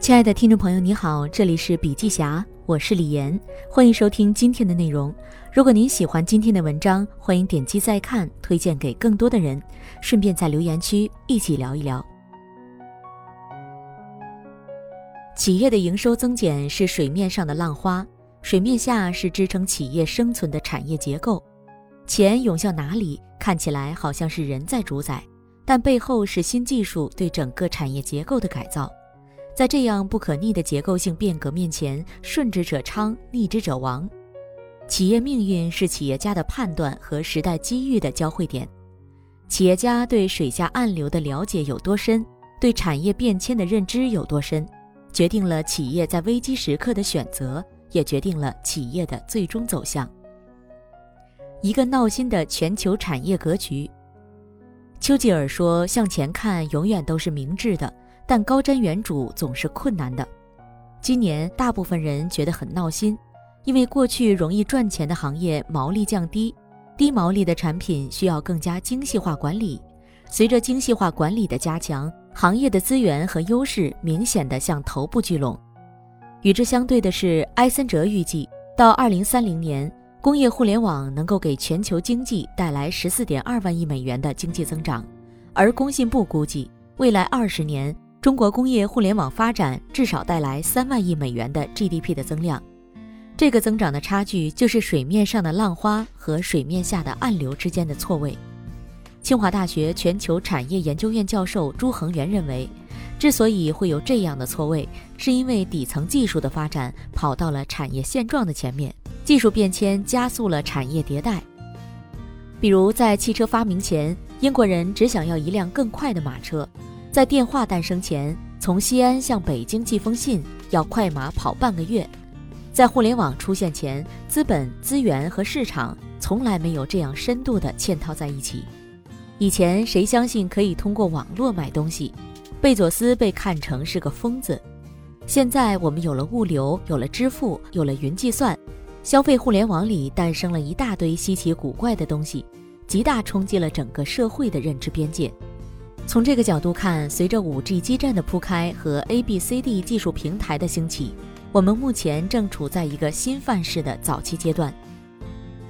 亲爱的听众朋友，你好，这里是笔记侠，我是李岩，欢迎收听今天的内容。如果您喜欢今天的文章，欢迎点击再看，推荐给更多的人，顺便在留言区一起聊一聊。企业的营收增减是水面上的浪花，水面下是支撑企业生存的产业结构。钱涌向哪里，看起来好像是人在主宰，但背后是新技术对整个产业结构的改造。在这样不可逆的结构性变革面前，顺之者昌，逆之者亡。企业命运是企业家的判断和时代机遇的交汇点。企业家对水下暗流的了解有多深，对产业变迁的认知有多深，决定了企业在危机时刻的选择，也决定了企业的最终走向。一个闹心的全球产业格局。丘吉尔说：“向前看，永远都是明智的。”但高瞻远瞩总是困难的。今年大部分人觉得很闹心，因为过去容易赚钱的行业毛利降低，低毛利的产品需要更加精细化管理。随着精细化管理的加强，行业的资源和优势明显的向头部聚拢。与之相对的是，埃森哲预计到二零三零年，工业互联网能够给全球经济带来十四点二万亿美元的经济增长，而工信部估计未来二十年。中国工业互联网发展至少带来三万亿美元的 GDP 的增量，这个增长的差距就是水面上的浪花和水面下的暗流之间的错位。清华大学全球产业研究院教授朱恒元认为，之所以会有这样的错位，是因为底层技术的发展跑到了产业现状的前面，技术变迁加速了产业迭代。比如在汽车发明前，英国人只想要一辆更快的马车。在电话诞生前，从西安向北京寄封信要快马跑半个月；在互联网出现前，资本、资源和市场从来没有这样深度的嵌套在一起。以前谁相信可以通过网络买东西？贝佐斯被看成是个疯子。现在我们有了物流，有了支付，有了云计算，消费互联网里诞生了一大堆稀奇古怪的东西，极大冲击了整个社会的认知边界。从这个角度看，随着 5G 基站的铺开和 A、B、C、D 技术平台的兴起，我们目前正处在一个新范式的早期阶段。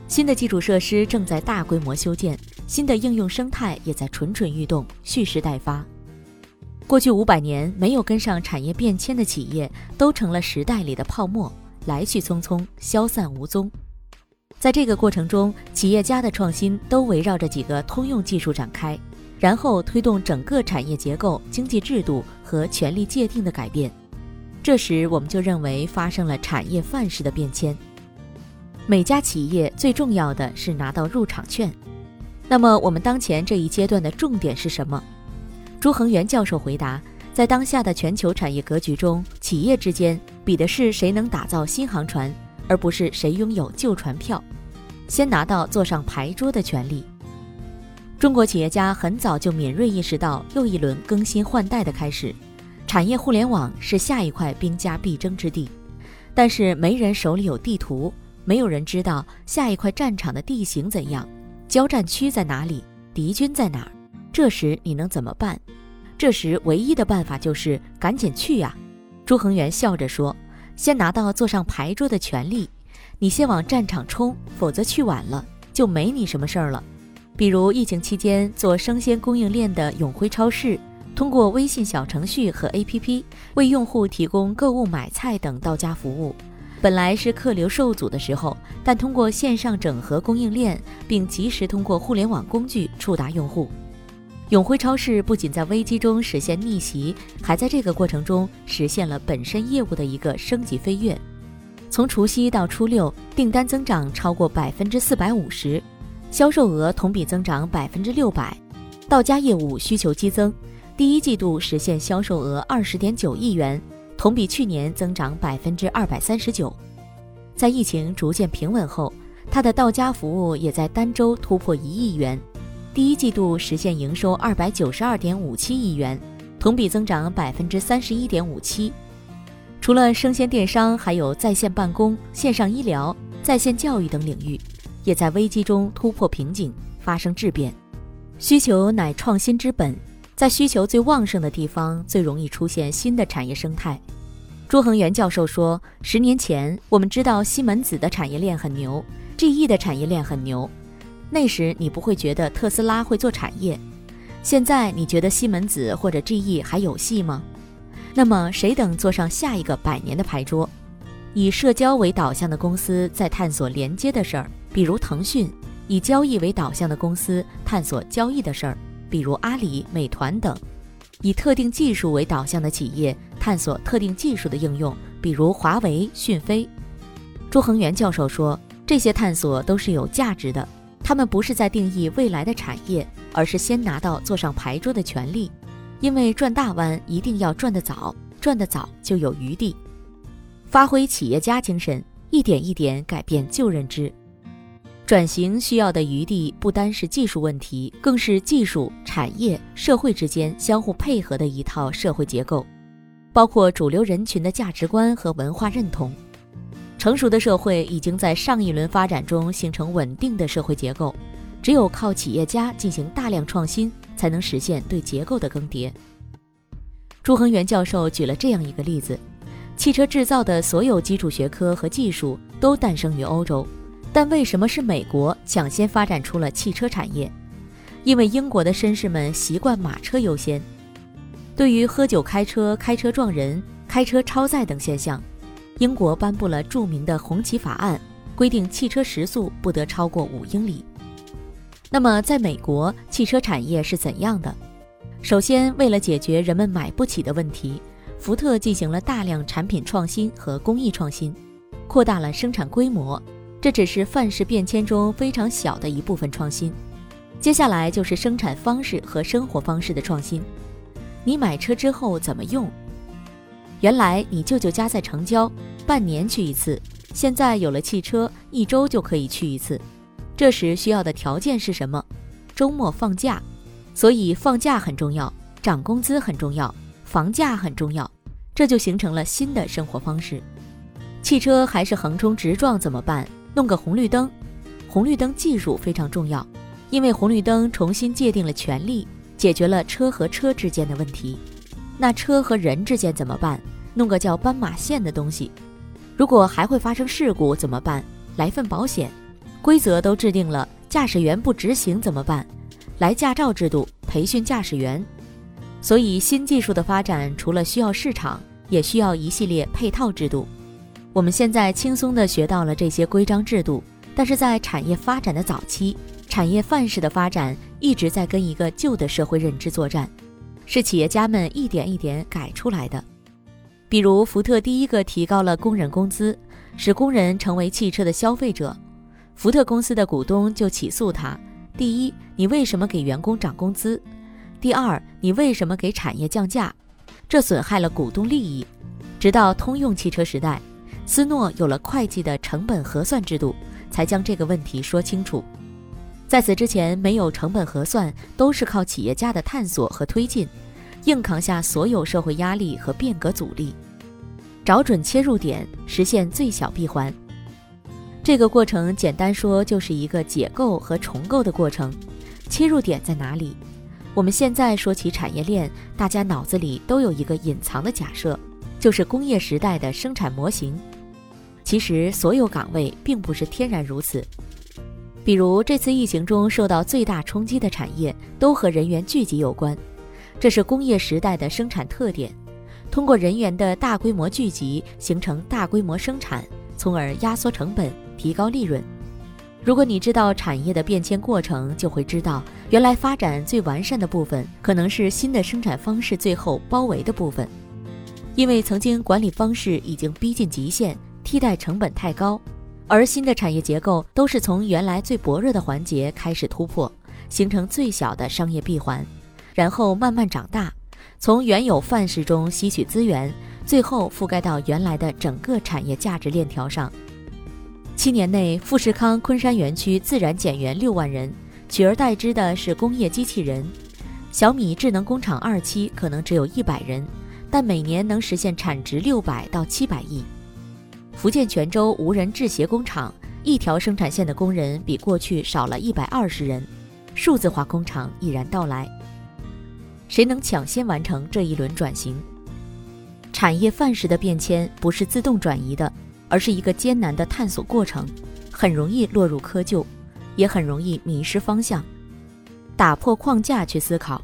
新的基础设施正在大规模修建，新的应用生态也在蠢蠢欲动、蓄势待发。过去五百年没有跟上产业变迁的企业，都成了时代里的泡沫，来去匆匆，消散无踪。在这个过程中，企业家的创新都围绕着几个通用技术展开。然后推动整个产业结构、经济制度和权力界定的改变，这时我们就认为发生了产业范式的变迁。每家企业最重要的是拿到入场券。那么我们当前这一阶段的重点是什么？朱恒元教授回答：在当下的全球产业格局中，企业之间比的是谁能打造新航船，而不是谁拥有旧船票。先拿到坐上牌桌的权利。中国企业家很早就敏锐意识到又一轮更新换代的开始，产业互联网是下一块兵家必争之地。但是没人手里有地图，没有人知道下一块战场的地形怎样，交战区在哪里，敌军在哪儿。这时你能怎么办？这时唯一的办法就是赶紧去呀！朱恒元笑着说：“先拿到坐上牌桌的权利，你先往战场冲，否则去晚了就没你什么事儿了。”比如疫情期间做生鲜供应链的永辉超市，通过微信小程序和 APP 为用户提供购物、买菜等到家服务。本来是客流受阻的时候，但通过线上整合供应链，并及时通过互联网工具触达用户。永辉超市不仅在危机中实现逆袭，还在这个过程中实现了本身业务的一个升级飞跃。从除夕到初六，订单增长超过百分之四百五十。销售额同比增长百分之六百，到家业务需求激增，第一季度实现销售额二十点九亿元，同比去年增长百分之二百三十九。在疫情逐渐平稳后，它的到家服务也在单周突破一亿元，第一季度实现营收二百九十二点五七亿元，同比增长百分之三十一点五七。除了生鲜电商，还有在线办公、线上医疗、在线教育等领域。也在危机中突破瓶颈，发生质变。需求乃创新之本，在需求最旺盛的地方，最容易出现新的产业生态。朱恒元教授说：“十年前，我们知道西门子的产业链很牛，GE 的产业链很牛。那时你不会觉得特斯拉会做产业。现在你觉得西门子或者 GE 还有戏吗？那么谁等坐上下一个百年的牌桌？以社交为导向的公司在探索连接的事儿，比如腾讯；以交易为导向的公司探索交易的事儿，比如阿里、美团等；以特定技术为导向的企业。”探索特定技术的应用，比如华为、讯飞。朱恒元教授说，这些探索都是有价值的。他们不是在定义未来的产业，而是先拿到坐上牌桌的权利。因为转大弯一定要转得早，转得早就有余地。发挥企业家精神，一点一点改变旧认知。转型需要的余地不单是技术问题，更是技术、产业、社会之间相互配合的一套社会结构。包括主流人群的价值观和文化认同，成熟的社会已经在上一轮发展中形成稳定的社会结构，只有靠企业家进行大量创新，才能实现对结构的更迭。朱恒元教授举了这样一个例子：汽车制造的所有基础学科和技术都诞生于欧洲，但为什么是美国抢先发展出了汽车产业？因为英国的绅士们习惯马车优先。对于喝酒开车、开车撞人、开车超载等现象，英国颁布了著名的红旗法案，规定汽车时速不得超过五英里。那么，在美国，汽车产业是怎样的？首先，为了解决人们买不起的问题，福特进行了大量产品创新和工艺创新，扩大了生产规模。这只是范式变迁中非常小的一部分创新。接下来就是生产方式和生活方式的创新。你买车之后怎么用？原来你舅舅家在城郊，半年去一次，现在有了汽车，一周就可以去一次。这时需要的条件是什么？周末放假，所以放假很重要，涨工资很重要，房价很重要，这就形成了新的生活方式。汽车还是横冲直撞怎么办？弄个红绿灯，红绿灯技术非常重要，因为红绿灯重新界定了权利。解决了车和车之间的问题，那车和人之间怎么办？弄个叫斑马线的东西。如果还会发生事故怎么办？来份保险。规则都制定了，驾驶员不执行怎么办？来驾照制度，培训驾驶员。所以新技术的发展，除了需要市场，也需要一系列配套制度。我们现在轻松地学到了这些规章制度，但是在产业发展的早期。产业范式的发展一直在跟一个旧的社会认知作战，是企业家们一点一点改出来的。比如，福特第一个提高了工人工资，使工人成为汽车的消费者，福特公司的股东就起诉他：第一，你为什么给员工涨工资？第二，你为什么给产业降价？这损害了股东利益。直到通用汽车时代，斯诺有了会计的成本核算制度，才将这个问题说清楚。在此之前，没有成本核算，都是靠企业家的探索和推进，硬扛下所有社会压力和变革阻力，找准切入点，实现最小闭环。这个过程简单说就是一个解构和重构的过程。切入点在哪里？我们现在说起产业链，大家脑子里都有一个隐藏的假设，就是工业时代的生产模型。其实，所有岗位并不是天然如此。比如这次疫情中受到最大冲击的产业，都和人员聚集有关，这是工业时代的生产特点。通过人员的大规模聚集，形成大规模生产，从而压缩成本，提高利润。如果你知道产业的变迁过程，就会知道，原来发展最完善的部分，可能是新的生产方式最后包围的部分，因为曾经管理方式已经逼近极限，替代成本太高。而新的产业结构都是从原来最薄弱的环节开始突破，形成最小的商业闭环，然后慢慢长大，从原有范式中吸取资源，最后覆盖到原来的整个产业价值链条上。七年内，富士康昆山园区自然减员六万人，取而代之的是工业机器人。小米智能工厂二期可能只有一百人，但每年能实现产值六百到七百亿。福建泉州无人制鞋工厂一条生产线的工人比过去少了一百二十人，数字化工厂已然到来。谁能抢先完成这一轮转型？产业范式的变迁不是自动转移的，而是一个艰难的探索过程，很容易落入窠臼，也很容易迷失方向。打破框架去思考。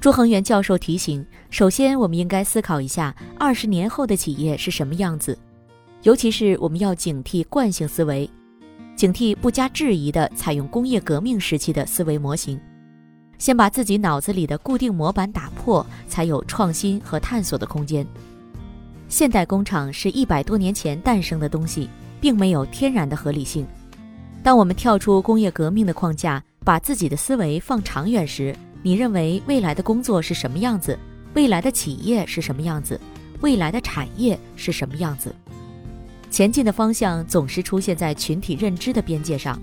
朱恒元教授提醒：首先，我们应该思考一下二十年后的企业是什么样子，尤其是我们要警惕惯性思维，警惕不加质疑的采用工业革命时期的思维模型。先把自己脑子里的固定模板打破，才有创新和探索的空间。现代工厂是一百多年前诞生的东西，并没有天然的合理性。当我们跳出工业革命的框架，把自己的思维放长远时，你认为未来的工作是什么样子？未来的企业是什么样子？未来的产业是什么样子？前进的方向总是出现在群体认知的边界上。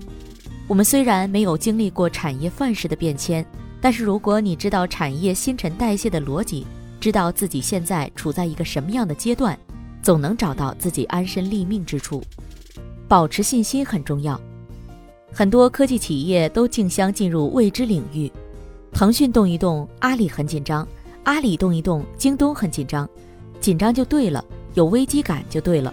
我们虽然没有经历过产业范式的变迁。但是，如果你知道产业新陈代谢的逻辑，知道自己现在处在一个什么样的阶段，总能找到自己安身立命之处。保持信心很重要。很多科技企业都竞相进入未知领域，腾讯动一动，阿里很紧张；阿里动一动，京东很紧张。紧张就对了，有危机感就对了。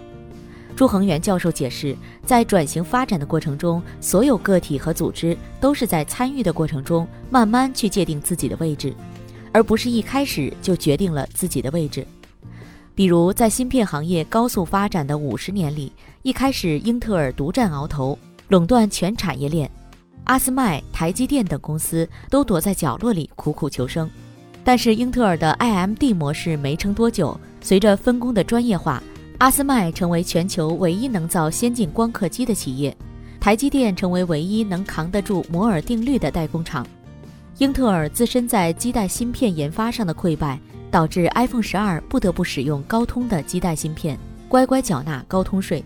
朱恒元教授解释，在转型发展的过程中，所有个体和组织都是在参与的过程中，慢慢去界定自己的位置，而不是一开始就决定了自己的位置。比如，在芯片行业高速发展的五十年里，一开始英特尔独占鳌头，垄断全产业链，阿斯麦、台积电等公司都躲在角落里苦苦求生。但是，英特尔的 IMD 模式没撑多久，随着分工的专业化。阿斯麦成为全球唯一能造先进光刻机的企业，台积电成为唯一能扛得住摩尔定律的代工厂，英特尔自身在基带芯片研发上的溃败，导致 iPhone 十二不得不使用高通的基带芯片，乖乖缴纳高通税。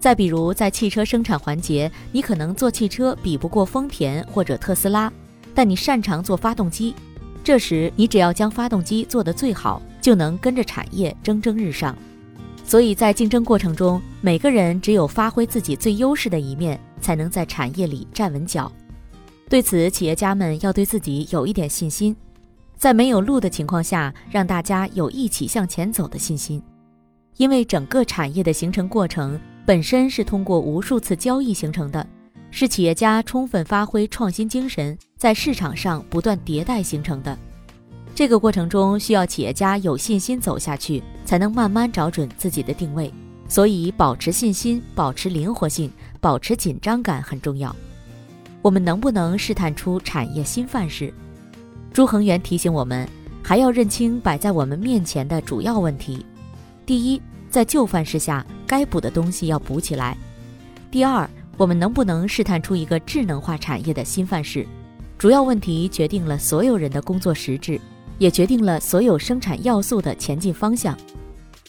再比如，在汽车生产环节，你可能做汽车比不过丰田或者特斯拉，但你擅长做发动机，这时你只要将发动机做得最好，就能跟着产业蒸蒸日上。所以在竞争过程中，每个人只有发挥自己最优势的一面，才能在产业里站稳脚。对此，企业家们要对自己有一点信心，在没有路的情况下，让大家有一起向前走的信心。因为整个产业的形成过程本身是通过无数次交易形成的，是企业家充分发挥创新精神，在市场上不断迭代形成的。这个过程中需要企业家有信心走下去，才能慢慢找准自己的定位。所以，保持信心、保持灵活性、保持紧张感很重要。我们能不能试探出产业新范式？朱恒元提醒我们，还要认清摆在我们面前的主要问题：第一，在旧范式下，该补的东西要补起来；第二，我们能不能试探出一个智能化产业的新范式？主要问题决定了所有人的工作实质。也决定了所有生产要素的前进方向。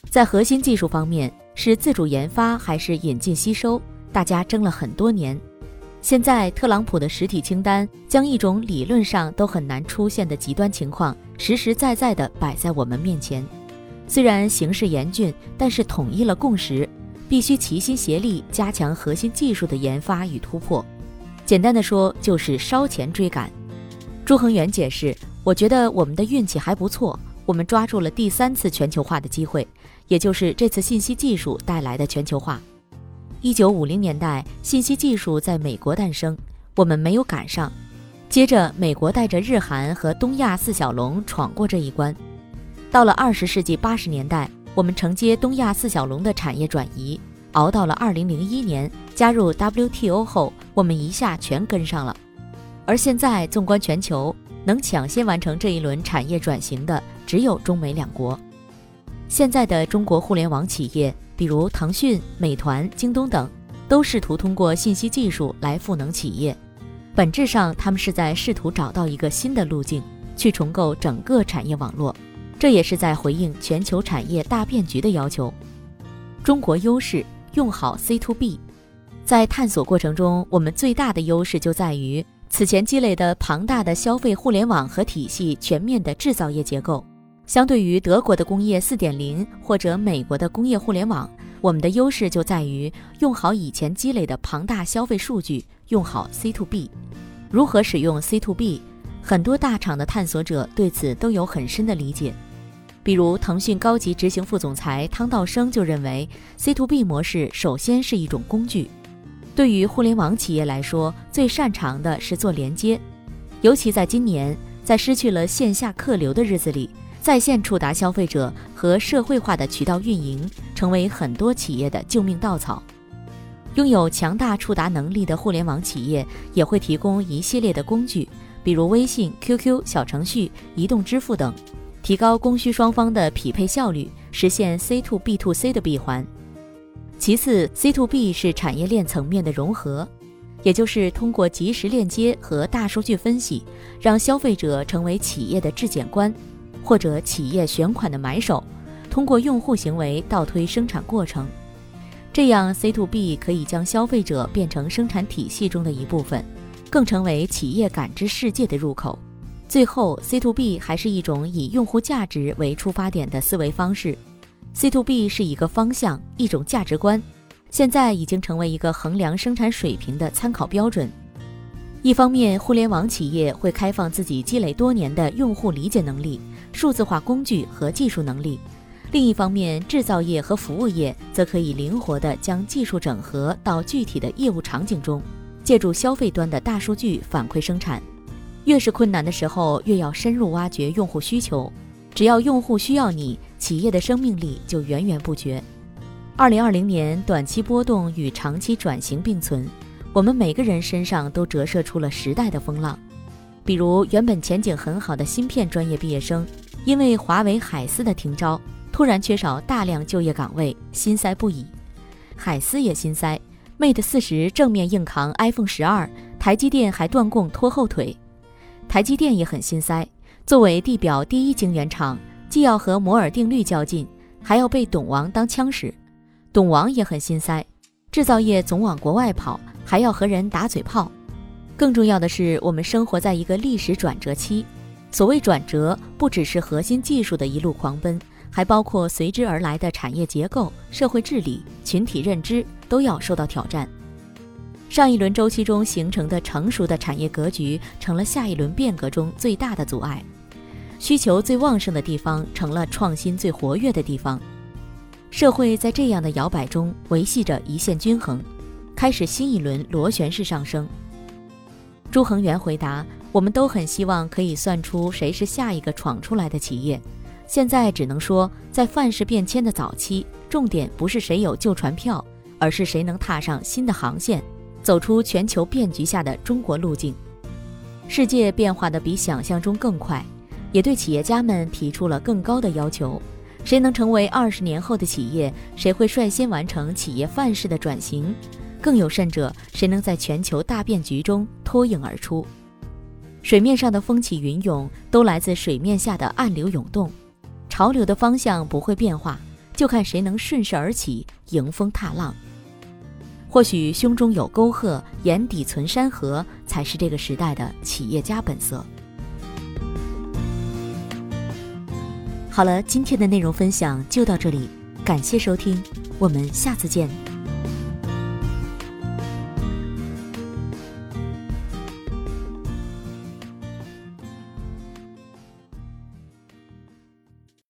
在核心技术方面，是自主研发还是引进吸收？大家争了很多年。现在，特朗普的实体清单将一种理论上都很难出现的极端情况，实实在在地摆在我们面前。虽然形势严峻，但是统一了共识，必须齐心协力加强核心技术的研发与突破。简单的说，就是烧钱追赶。朱恒元解释。我觉得我们的运气还不错，我们抓住了第三次全球化的机会，也就是这次信息技术带来的全球化。一九五零年代，信息技术在美国诞生，我们没有赶上。接着，美国带着日韩和东亚四小龙闯过这一关。到了二十世纪八十年代，我们承接东亚四小龙的产业转移，熬到了二零零一年加入 WTO 后，我们一下全跟上了。而现在，纵观全球。能抢先完成这一轮产业转型的只有中美两国。现在的中国互联网企业，比如腾讯、美团、京东等，都试图通过信息技术来赋能企业。本质上，他们是在试图找到一个新的路径，去重构整个产业网络。这也是在回应全球产业大变局的要求。中国优势，用好 C to B。在探索过程中，我们最大的优势就在于。此前积累的庞大的消费互联网和体系全面的制造业结构，相对于德国的工业四点零或者美国的工业互联网，我们的优势就在于用好以前积累的庞大消费数据，用好 C to B。如何使用 C to B？很多大厂的探索者对此都有很深的理解。比如，腾讯高级执行副总裁汤道生就认为，C to B 模式首先是一种工具。对于互联网企业来说，最擅长的是做连接，尤其在今年，在失去了线下客流的日子里，在线触达消费者和社会化的渠道运营，成为很多企业的救命稻草。拥有强大触达能力的互联网企业也会提供一系列的工具，比如微信、QQ、小程序、移动支付等，提高供需双方的匹配效率，实现 C to B to C 的闭环。其次，C to B 是产业链层面的融合，也就是通过即时链接和大数据分析，让消费者成为企业的质检官，或者企业选款的买手，通过用户行为倒推生产过程，这样 C to B 可以将消费者变成生产体系中的一部分，更成为企业感知世界的入口。最后，C to B 还是一种以用户价值为出发点的思维方式。C to B 是一个方向，一种价值观，现在已经成为一个衡量生产水平的参考标准。一方面，互联网企业会开放自己积累多年的用户理解能力、数字化工具和技术能力；另一方面，制造业和服务业则可以灵活地将技术整合到具体的业务场景中，借助消费端的大数据反馈生产。越是困难的时候，越要深入挖掘用户需求。只要用户需要你，企业的生命力就源源不绝。二零二零年，短期波动与长期转型并存，我们每个人身上都折射出了时代的风浪。比如，原本前景很好的芯片专业毕业生，因为华为、海思的停招，突然缺少大量就业岗位，心塞不已。海思也心塞，Mate 四十正面硬扛 iPhone 十二，台积电还断供拖后腿。台积电也很心塞。作为地表第一晶圆厂，既要和摩尔定律较劲，还要被董王当枪使。董王也很心塞，制造业总往国外跑，还要和人打嘴炮。更重要的是，我们生活在一个历史转折期。所谓转折，不只是核心技术的一路狂奔，还包括随之而来的产业结构、社会治理、群体认知都要受到挑战。上一轮周期中形成的成熟的产业格局，成了下一轮变革中最大的阻碍。需求最旺盛的地方成了创新最活跃的地方，社会在这样的摇摆中维系着一线均衡，开始新一轮螺旋式上升。朱恒元回答：“我们都很希望可以算出谁是下一个闯出来的企业，现在只能说，在范式变迁的早期，重点不是谁有旧船票，而是谁能踏上新的航线，走出全球变局下的中国路径。世界变化的比想象中更快。”也对企业家们提出了更高的要求：谁能成为二十年后的企业，谁会率先完成企业范式的转型？更有甚者，谁能在全球大变局中脱颖而出？水面上的风起云涌，都来自水面下的暗流涌动。潮流的方向不会变化，就看谁能顺势而起，迎风踏浪。或许胸中有沟壑，眼底存山河，才是这个时代的企业家本色。好了，今天的内容分享就到这里，感谢收听，我们下次见。